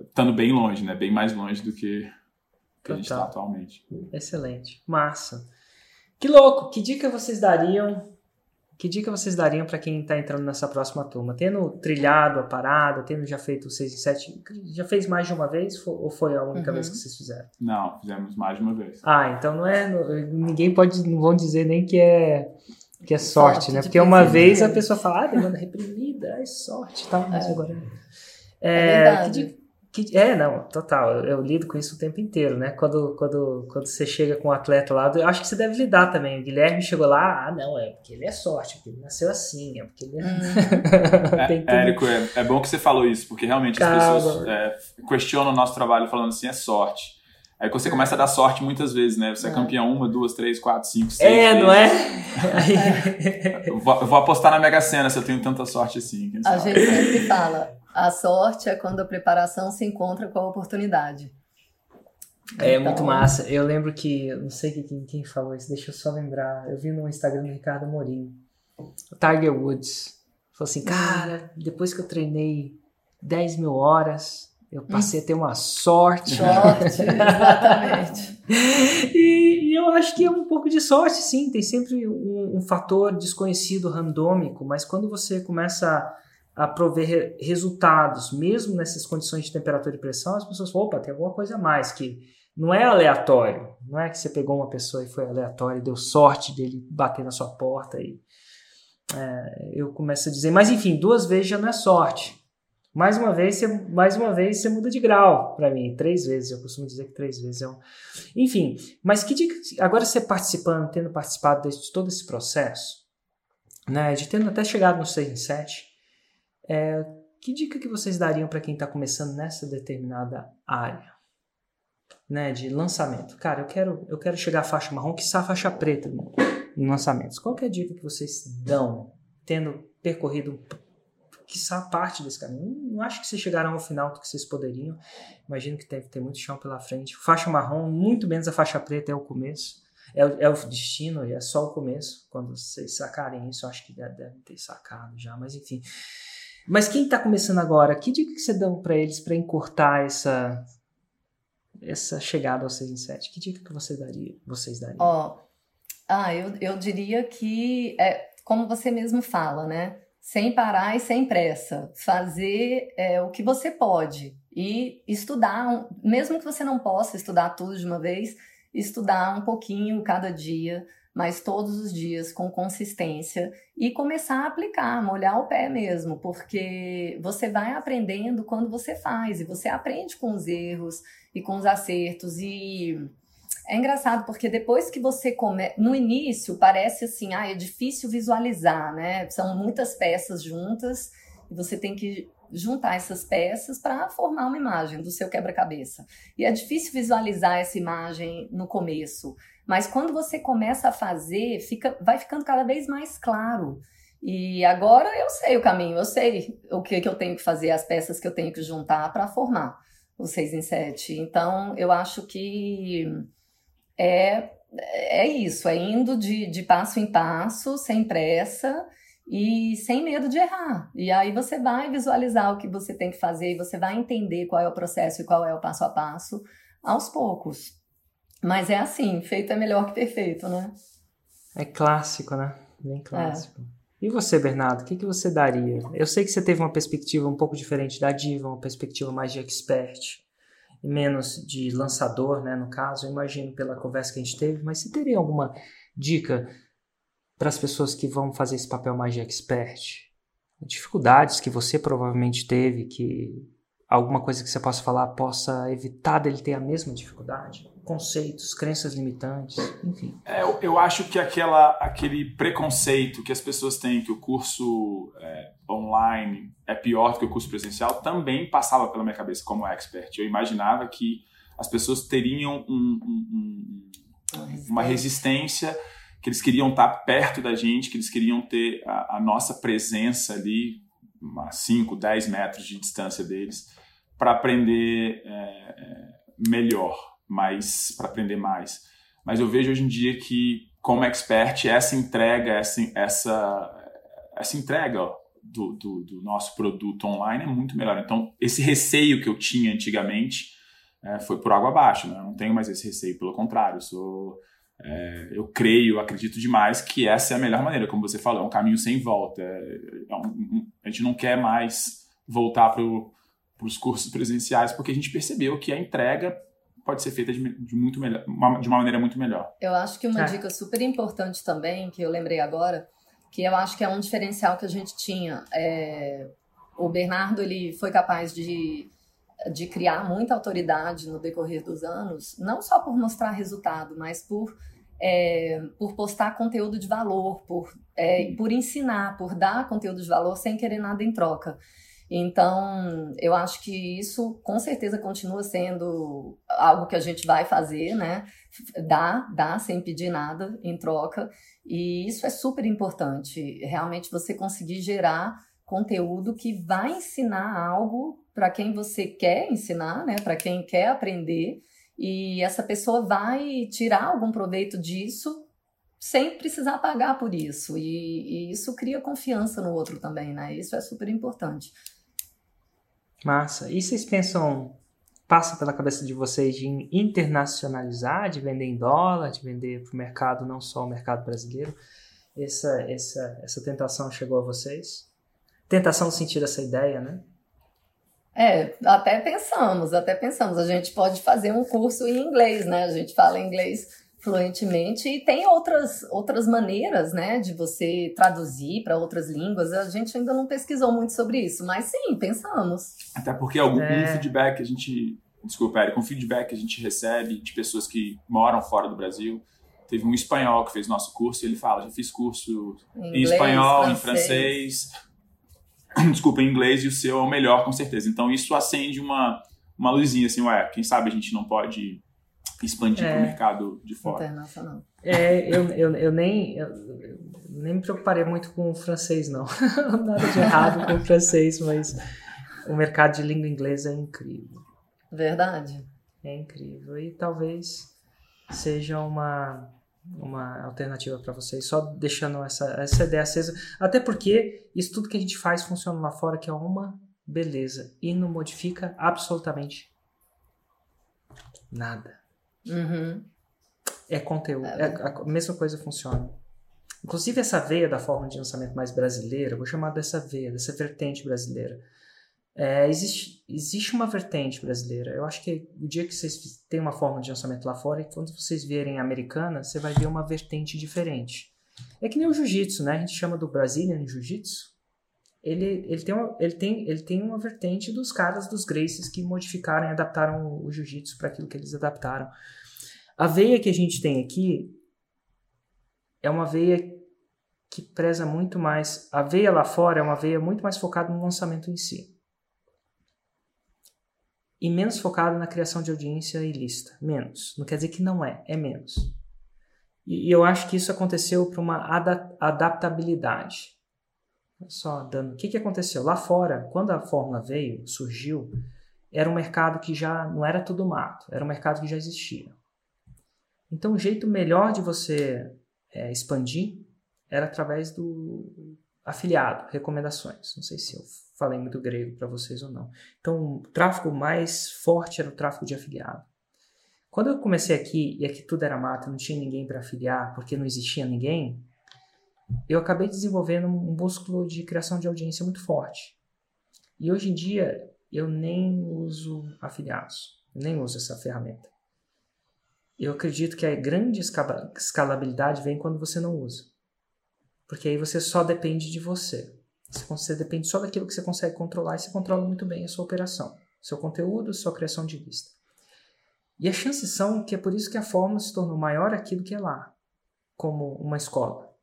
Speaker 1: estando bem longe, né? Bem mais longe do que, que a gente está atualmente.
Speaker 2: Excelente. Massa. Que louco! Que dica vocês dariam? Que dica vocês dariam para quem está entrando nessa próxima turma? Tendo trilhado a parada, tendo já feito o 6 em 7, já fez mais de uma vez ou foi a única uhum. vez que vocês fizeram?
Speaker 1: Não, fizemos mais de uma vez.
Speaker 2: Ah, então não é. Ninguém pode, não vão dizer nem que é que é sorte, sorte né? Porque uma vez a pessoa fala, ah, demanda reprimida, é sorte e tal, mas é. agora.
Speaker 3: É, é verdade.
Speaker 2: Que dica, que, é, não, total. Eu, eu, lido com isso o tempo inteiro, né? Quando, quando, quando você chega com um atleta lá, eu acho que você deve lidar também. O Guilherme chegou lá, ah, não, é porque ele é sorte, porque ele nasceu assim, é porque ele é.
Speaker 1: Hum. é Érico, é, é, bom que você falou isso, porque realmente Calma. as pessoas é, questionam o nosso trabalho falando assim, é sorte. Aí você começa a dar sorte muitas vezes, né? Você é, é campeão uma, duas, três, quatro, cinco, seis.
Speaker 2: É,
Speaker 1: vezes.
Speaker 2: não é?
Speaker 1: eu, vou, eu vou apostar na Mega Sena se eu tenho tanta sorte assim.
Speaker 3: A gente sempre fala, a sorte é quando a preparação se encontra com a oportunidade.
Speaker 2: É então... muito massa. Eu lembro que, não sei quem, quem falou isso, deixa eu só lembrar. Eu vi no Instagram do Ricardo Morim, o Tiger Woods. Falou assim: Cara, depois que eu treinei 10 mil horas, eu passei hum. a ter uma sorte.
Speaker 3: Sorte, exatamente.
Speaker 2: e, e, eu acho que é um pouco de sorte, sim. Tem sempre um, um fator desconhecido, randômico, mas quando você começa a prover resultados, mesmo nessas condições de temperatura e pressão, as pessoas falam, opa, tem alguma coisa a mais, que não é aleatório, não é que você pegou uma pessoa e foi aleatório, deu sorte dele bater na sua porta e é, eu começo a dizer, mas enfim, duas vezes já não é sorte. Mais uma vez, você, mais uma vez você muda de grau para mim, três vezes, eu costumo dizer que três vezes é um... Enfim, mas que dica, agora você participando, tendo participado de todo esse processo, né, de tendo até chegado no 6 em 7, é, que dica que vocês dariam para quem está começando nessa determinada área? Né, de lançamento. Cara, eu quero, eu quero chegar à faixa marrom, que a faixa preta em lançamentos. Qual é a dica que vocês dão, tendo percorrido que parte desse caminho? Não acho que vocês chegaram ao final do que vocês poderiam. Imagino que deve ter muito chão pela frente. Faixa marrom, muito menos a faixa preta é o começo. É, é o destino é só o começo. Quando vocês sacarem isso, acho que devem ter sacado já, mas enfim. Mas quem está começando agora, que dica que você dá para eles para encurtar essa essa chegada ao 6 em 7? Que dica que você daria, vocês dariam?
Speaker 3: Ó, oh, ah, eu, eu diria que é como você mesmo fala, né? Sem parar e sem pressa. Fazer é, o que você pode e estudar, mesmo que você não possa estudar tudo de uma vez, estudar um pouquinho cada dia mas todos os dias com consistência e começar a aplicar, molhar o pé mesmo, porque você vai aprendendo quando você faz e você aprende com os erros e com os acertos e é engraçado porque depois que você come... no início parece assim, ah, é difícil visualizar, né? São muitas peças juntas e você tem que juntar essas peças para formar uma imagem do seu quebra-cabeça. E é difícil visualizar essa imagem no começo. Mas quando você começa a fazer, fica, vai ficando cada vez mais claro. E agora eu sei o caminho, eu sei o que, que eu tenho que fazer, as peças que eu tenho que juntar para formar o 6 em 7. Então, eu acho que é, é isso, é indo de, de passo em passo, sem pressa e sem medo de errar. E aí você vai visualizar o que você tem que fazer e você vai entender qual é o processo e qual é o passo a passo aos poucos. Mas é assim, feito é melhor que perfeito, né?
Speaker 2: É clássico, né? Bem clássico. É. E você, Bernardo, o que, que você daria? Eu sei que você teve uma perspectiva um pouco diferente da Diva, uma perspectiva mais de expert, menos de lançador, né, no caso, eu imagino pela conversa que a gente teve, mas você teria alguma dica para as pessoas que vão fazer esse papel mais de expert? Dificuldades que você provavelmente teve, que alguma coisa que você possa falar possa evitar dele ter a mesma dificuldade? Conceitos, crenças limitantes, enfim.
Speaker 1: É, eu, eu, acho que aquela, aquele preconceito que as pessoas têm que o curso é, online é pior do que o curso presencial também passava pela minha cabeça como expert. Eu imaginava que as pessoas teriam um, um, um, uma resistência, que eles queriam estar perto da gente, que eles queriam ter a, a nossa presença ali a 5, 10 metros de distância deles, para aprender é, é, melhor, mais para aprender mais. Mas eu vejo hoje em dia que, como expert, essa entrega, essa, essa, essa entrega do, do, do, nosso produto online é muito melhor. Então, esse receio que eu tinha antigamente é, foi por água abaixo. Né? Eu não tenho mais esse receio, pelo contrário, eu sou é, eu creio, acredito demais que essa é a melhor maneira, como você falou, é um caminho sem volta. É, é um, a gente não quer mais voltar para os cursos presenciais porque a gente percebeu que a entrega pode ser feita de, de muito melhor, uma, de uma maneira muito melhor.
Speaker 3: Eu acho que uma é. dica super importante também, que eu lembrei agora, que eu acho que é um diferencial que a gente tinha. É, o Bernardo ele foi capaz de de criar muita autoridade no decorrer dos anos, não só por mostrar resultado, mas por, é, por postar conteúdo de valor, por, é, por ensinar, por dar conteúdo de valor sem querer nada em troca. Então, eu acho que isso com certeza continua sendo algo que a gente vai fazer, né? Dá, dá sem pedir nada em troca. E isso é super importante. Realmente você conseguir gerar conteúdo que vai ensinar algo para quem você quer ensinar, né? Para quem quer aprender e essa pessoa vai tirar algum proveito disso sem precisar pagar por isso e, e isso cria confiança no outro também, né? Isso é super importante.
Speaker 2: Massa. E vocês pensam passa pela cabeça de vocês de internacionalizar, de vender em dólar, de vender para o mercado, não só o mercado brasileiro? Essa, essa, essa tentação chegou a vocês? Tentação sentir essa ideia, né?
Speaker 3: É, até pensamos, até pensamos. A gente pode fazer um curso em inglês, né? A gente fala inglês fluentemente e tem outras, outras maneiras, né, de você traduzir para outras línguas. A gente ainda não pesquisou muito sobre isso, mas sim, pensamos.
Speaker 1: Até porque algum é. feedback a gente, desculpa, Eric, um feedback que a gente recebe de pessoas que moram fora do Brasil. Teve um espanhol que fez nosso curso e ele fala: já fiz curso em, em espanhol, francês. em francês, desculpa, em inglês e o seu é o melhor, com certeza. Então isso acende uma, uma luzinha, assim, ué, quem sabe a gente não pode expandir é, para o mercado de fora.
Speaker 3: Internacional.
Speaker 2: É, eu, eu, eu nem... Eu, nem me preocuparei muito com o francês, não. Nada de errado com o francês, mas o mercado de língua inglesa é incrível.
Speaker 3: Verdade.
Speaker 2: É incrível. E talvez seja uma uma alternativa para vocês, só deixando essa, essa ideia acesa. Até porque isso tudo que a gente faz funciona lá fora, que é uma beleza. E não modifica absolutamente nada.
Speaker 3: Uhum.
Speaker 2: É conteúdo. É, é, a mesma coisa funciona. Inclusive essa veia da forma de lançamento mais brasileira, vou chamar dessa veia, dessa vertente brasileira é, existe, existe uma vertente brasileira. Eu acho que o dia que vocês têm uma forma de lançamento lá fora, e quando vocês vierem americana, você vai ver uma vertente diferente. É que nem o jiu-jitsu, né? A gente chama do Brazilian Jiu-Jitsu. Ele, ele, tem uma, ele, tem, ele tem uma vertente dos caras dos Gracies que modificaram e adaptaram o jiu-jitsu para aquilo que eles adaptaram. A veia que a gente tem aqui é uma veia que preza muito mais. A veia lá fora é uma veia muito mais focada no lançamento em si e menos focado na criação de audiência ilícita. Menos. Não quer dizer que não é, é menos. E, e eu acho que isso aconteceu por uma ada adaptabilidade. Só dando. O que, que aconteceu? Lá fora, quando a fórmula veio, surgiu, era um mercado que já não era tudo mato, era um mercado que já existia. Então, o jeito melhor de você é, expandir era através do afiliado, recomendações. Não sei se eu falei muito grego para vocês ou não. Então, o tráfego mais forte era o tráfego de afiliado. Quando eu comecei aqui e aqui tudo era mato, não tinha ninguém para afiliar, porque não existia ninguém, eu acabei desenvolvendo um músculo de criação de audiência muito forte. E hoje em dia eu nem uso afiliados, nem uso essa ferramenta. Eu acredito que a grande escalabilidade vem quando você não usa. Porque aí você só depende de você. Você depende só daquilo que você consegue controlar e você controla muito bem a sua operação. seu conteúdo, sua criação de lista. E as chances são que é por isso que a fórmula se tornou maior aqui do que é lá, como uma escola.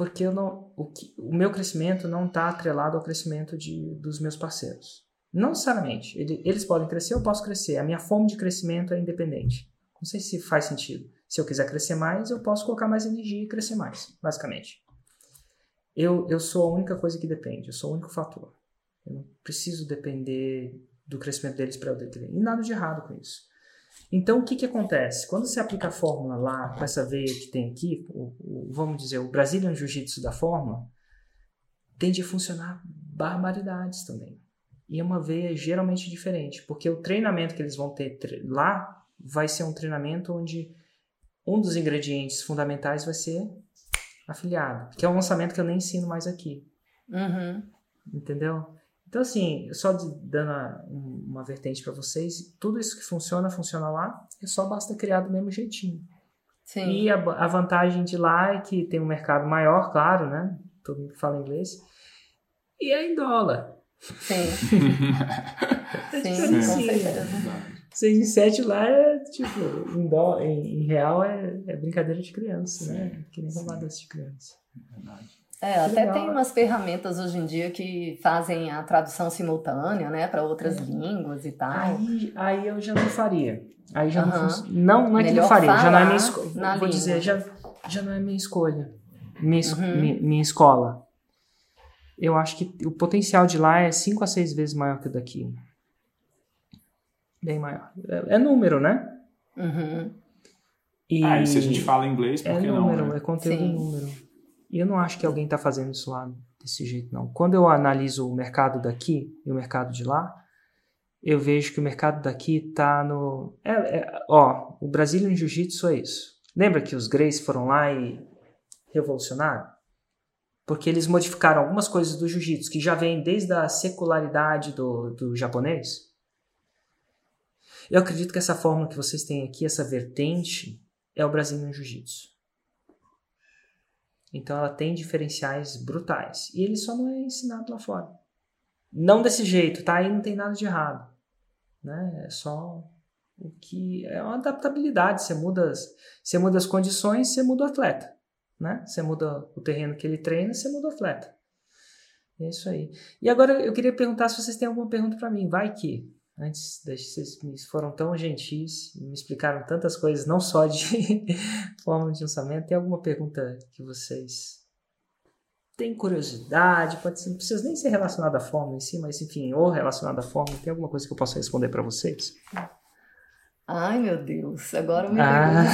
Speaker 2: Porque eu não, o, que, o meu crescimento não está atrelado ao crescimento de, dos meus parceiros. Não necessariamente. Ele, eles podem crescer, eu posso crescer. A minha fome de crescimento é independente. Não sei se faz sentido. Se eu quiser crescer mais, eu posso colocar mais energia e crescer mais, basicamente. Eu, eu sou a única coisa que depende, eu sou o único fator. Eu não preciso depender do crescimento deles para eu depender. E nada de errado com isso. Então, o que, que acontece? Quando você aplica a fórmula lá, com essa veia que tem aqui, o, o, vamos dizer, o Brazilian Jiu-Jitsu da fórmula, tende a funcionar barbaridades também. E é uma veia geralmente diferente, porque o treinamento que eles vão ter lá vai ser um treinamento onde um dos ingredientes fundamentais vai ser afiliado, que é um lançamento que eu nem ensino mais aqui.
Speaker 3: Uhum.
Speaker 2: Entendeu? Então, assim, só dando uma vertente para vocês, tudo isso que funciona, funciona lá, é só basta criar do mesmo jeitinho.
Speaker 3: Sim.
Speaker 2: E a, a vantagem de lá é que tem um mercado maior, claro, né? Todo mundo fala inglês. E é em dólar.
Speaker 3: Sim.
Speaker 2: Sim, Sim, com certeza. 6 em 7 lá é tipo, em, dó, em, em real é, é, brincadeira de criança, né? Que nem roubada de criança.
Speaker 3: É verdade. É, até legal. tem umas ferramentas hoje em dia que fazem a tradução simultânea, né, para outras é. línguas e tal.
Speaker 2: Aí, aí eu já não faria. Aí já uhum. não, não, não é que eu faria, já não é minha escolha. Vou língua. dizer, já, já não é minha escolha. Minha, uhum. minha, minha, escola. Eu acho que o potencial de lá é 5 a 6 vezes maior que o daqui. Bem maior. É, é número, né?
Speaker 3: Uhum.
Speaker 1: E, ah, e se a gente fala inglês, por
Speaker 2: é
Speaker 1: que
Speaker 2: número,
Speaker 1: não? Né?
Speaker 2: É conteúdo em número. E eu não acho que alguém está fazendo isso lá desse jeito, não. Quando eu analiso o mercado daqui e o mercado de lá, eu vejo que o mercado daqui está no. É, é, ó, o Brazilian Jiu-Jitsu é isso. Lembra que os Greys foram lá e revolucionaram? Porque eles modificaram algumas coisas do jiu-jitsu que já vem desde a secularidade do, do japonês. Eu acredito que essa fórmula que vocês têm aqui, essa vertente, é o Brazilian Jiu-Jitsu. Então ela tem diferenciais brutais. E ele só não é ensinado lá fora. Não desse jeito, tá? Aí não tem nada de errado. Né? É só o que é uma adaptabilidade. Você muda, você muda as condições, você muda o atleta. Né? Você muda o terreno que ele treina, você muda o atleta. É isso aí. E agora eu queria perguntar se vocês têm alguma pergunta para mim. Vai que antes vocês foram tão gentis e me explicaram tantas coisas, não só de forma de lançamento. Tem alguma pergunta que vocês têm curiosidade? Pode ser, não precisa nem ser relacionada à forma em si, mas enfim, ou relacionada à forma. Tem alguma coisa que eu possa responder para vocês?
Speaker 3: Ai, meu Deus, agora me ah.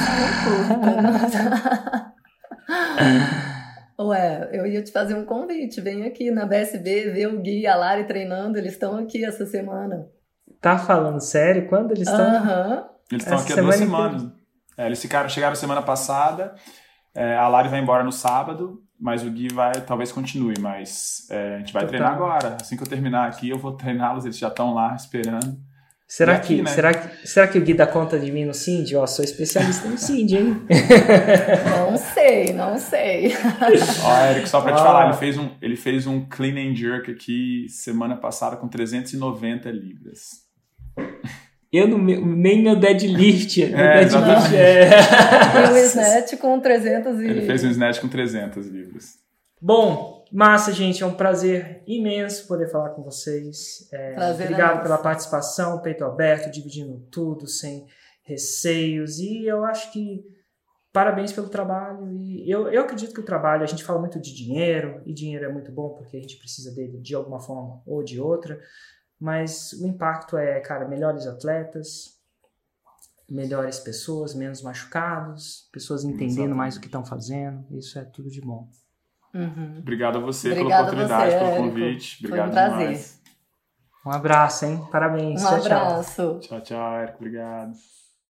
Speaker 3: Ué, eu ia te fazer um convite. Vem aqui na BSB ver o Gui e a Lari treinando. Eles estão aqui essa semana.
Speaker 2: Tá falando sério? Quando eles estão?
Speaker 3: Uhum.
Speaker 1: Eles estão aqui há duas semanas. É, eles ficaram, chegaram semana passada. É, a Lari vai embora no sábado, mas o Gui vai, talvez continue, mas é, a gente vai treinar agora. Assim que eu terminar aqui, eu vou treiná-los, eles já estão lá esperando.
Speaker 2: Será aqui, que, né? será, que, será que o Gui dá conta de mim no Cindy? Ó, sou especialista no Cindy, hein?
Speaker 3: Não sei, não sei.
Speaker 1: Ó, Eric, só pra te falar, ele fez, um, ele fez um clean and jerk aqui semana passada com 390 libras.
Speaker 2: Eu meu, nem meu deadlift. É, meu deadlift é.
Speaker 3: um snatch com 300
Speaker 1: e... Ele fez um snatch com 300 livros.
Speaker 2: Bom, massa, gente. É um prazer imenso poder falar com vocês. É, prazer obrigado é pela participação, peito aberto, dividindo tudo, sem receios. E eu acho que parabéns pelo trabalho. E eu, eu acredito que o trabalho, a gente fala muito de dinheiro, e dinheiro é muito bom porque a gente precisa dele de alguma forma ou de outra. Mas o impacto é, cara, melhores atletas, melhores pessoas, menos machucados, pessoas entendendo Exatamente. mais o que estão fazendo. Isso é tudo de bom.
Speaker 3: Uhum.
Speaker 1: Obrigado a você Obrigado pela oportunidade, você, pelo convite. Obrigado Foi um prazer. Demais.
Speaker 2: Um abraço, hein? Parabéns.
Speaker 3: Um
Speaker 2: tchau,
Speaker 3: abraço.
Speaker 1: Tchau, tchau, Érico. Obrigado.